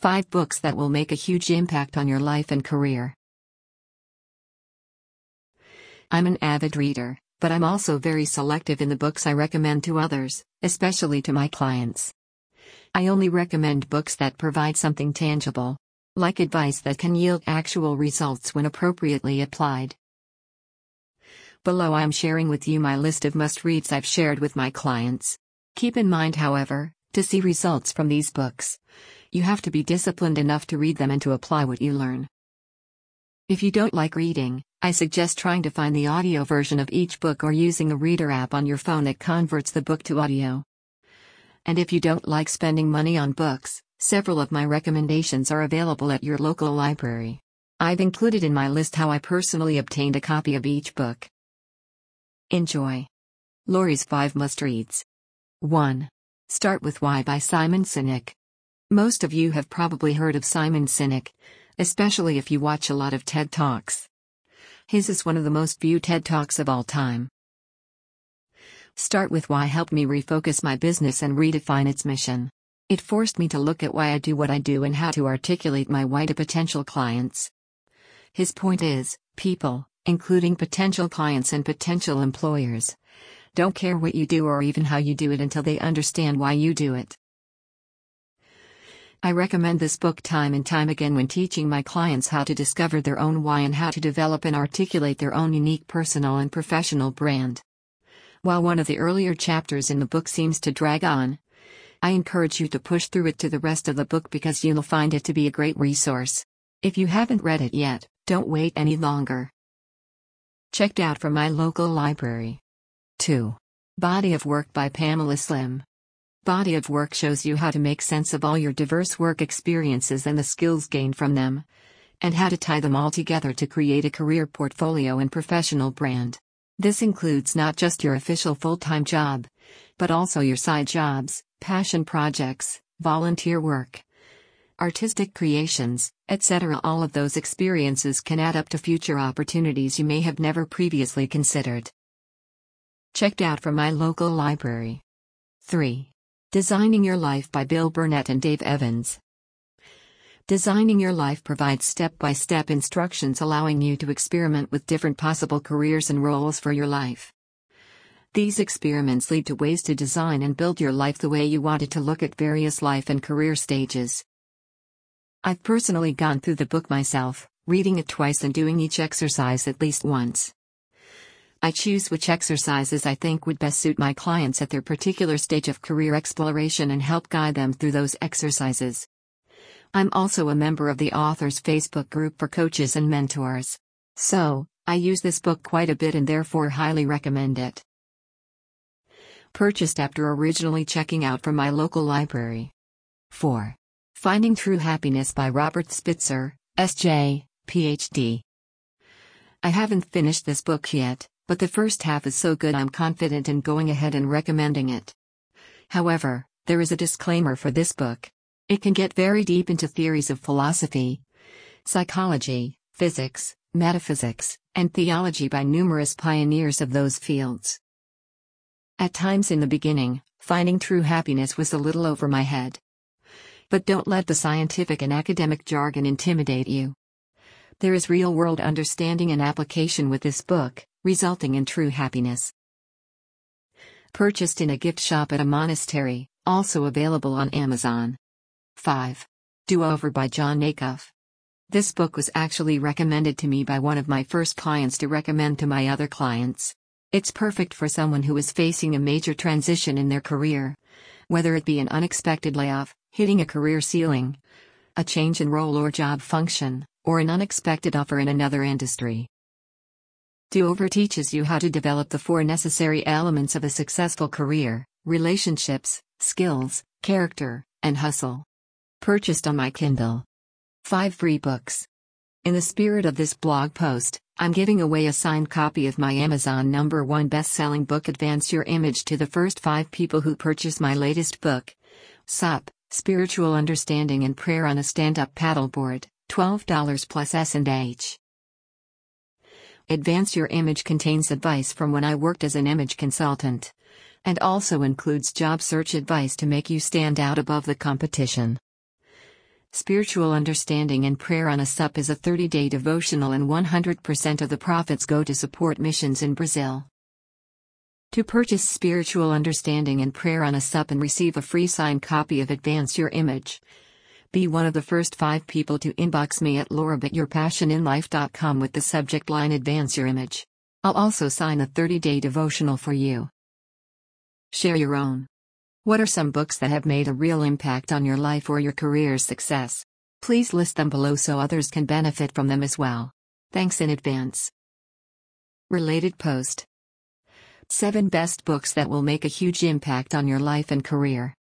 5 books that will make a huge impact on your life and career. I'm an avid reader, but I'm also very selective in the books I recommend to others, especially to my clients. I only recommend books that provide something tangible, like advice that can yield actual results when appropriately applied. Below I am sharing with you my list of must reads I've shared with my clients. Keep in mind, however, to see results from these books, you have to be disciplined enough to read them and to apply what you learn. If you don't like reading, I suggest trying to find the audio version of each book or using a reader app on your phone that converts the book to audio. And if you don't like spending money on books, several of my recommendations are available at your local library. I've included in my list how I personally obtained a copy of each book. Enjoy. Lori's 5 Must Reads. 1. Start with Why by Simon Sinek. Most of you have probably heard of Simon Sinek, especially if you watch a lot of TED Talks. His is one of the most viewed TED Talks of all time. Start with Why helped me refocus my business and redefine its mission. It forced me to look at why I do what I do and how to articulate my why to potential clients. His point is people, including potential clients and potential employers, don't care what you do or even how you do it until they understand why you do it. I recommend this book time and time again when teaching my clients how to discover their own why and how to develop and articulate their own unique personal and professional brand. While one of the earlier chapters in the book seems to drag on, I encourage you to push through it to the rest of the book because you'll find it to be a great resource. If you haven't read it yet, don't wait any longer. Checked out from my local library. 2. Body of Work by Pamela Slim body of work shows you how to make sense of all your diverse work experiences and the skills gained from them, and how to tie them all together to create a career portfolio and professional brand. This includes not just your official full time job, but also your side jobs, passion projects, volunteer work, artistic creations, etc. All of those experiences can add up to future opportunities you may have never previously considered. Checked out from my local library. 3. Designing Your Life by Bill Burnett and Dave Evans. Designing Your Life provides step by step instructions allowing you to experiment with different possible careers and roles for your life. These experiments lead to ways to design and build your life the way you want it to look at various life and career stages. I've personally gone through the book myself, reading it twice and doing each exercise at least once. I choose which exercises I think would best suit my clients at their particular stage of career exploration and help guide them through those exercises. I'm also a member of the author's Facebook group for coaches and mentors. So, I use this book quite a bit and therefore highly recommend it. Purchased after originally checking out from my local library. 4. Finding True Happiness by Robert Spitzer, S.J., Ph.D. I haven't finished this book yet, but the first half is so good I'm confident in going ahead and recommending it. However, there is a disclaimer for this book. It can get very deep into theories of philosophy, psychology, physics, metaphysics, and theology by numerous pioneers of those fields. At times in the beginning, finding true happiness was a little over my head. But don't let the scientific and academic jargon intimidate you. There is real world understanding and application with this book, resulting in true happiness. Purchased in a gift shop at a monastery, also available on Amazon. 5. Do Over by Jon Acuff. This book was actually recommended to me by one of my first clients to recommend to my other clients. It's perfect for someone who is facing a major transition in their career, whether it be an unexpected layoff, hitting a career ceiling, a change in role or job function, or an unexpected offer in another industry. Do Over teaches you how to develop the four necessary elements of a successful career relationships, skills, character, and hustle. Purchased on my Kindle. 5 free books. In the spirit of this blog post, I'm giving away a signed copy of my Amazon number one best selling book Advance Your Image to the first five people who purchase my latest book. SUP, Spiritual Understanding and Prayer on a Stand Up Paddleboard, $12 plus S&H. Advance Your Image contains advice from when I worked as an image consultant. And also includes job search advice to make you stand out above the competition. Spiritual Understanding and Prayer on a SUP is a 30 day devotional, and 100% of the profits go to support missions in Brazil. To purchase Spiritual Understanding and Prayer on a SUP and receive a free signed copy of Advance Your Image, be one of the first five people to inbox me at laurabutyourpassioninlife.com with the subject line Advance Your Image. I'll also sign a 30 day devotional for you. Share your own. What are some books that have made a real impact on your life or your career's success? Please list them below so others can benefit from them as well. Thanks in advance. Related post 7 Best Books That Will Make a Huge Impact on Your Life and Career.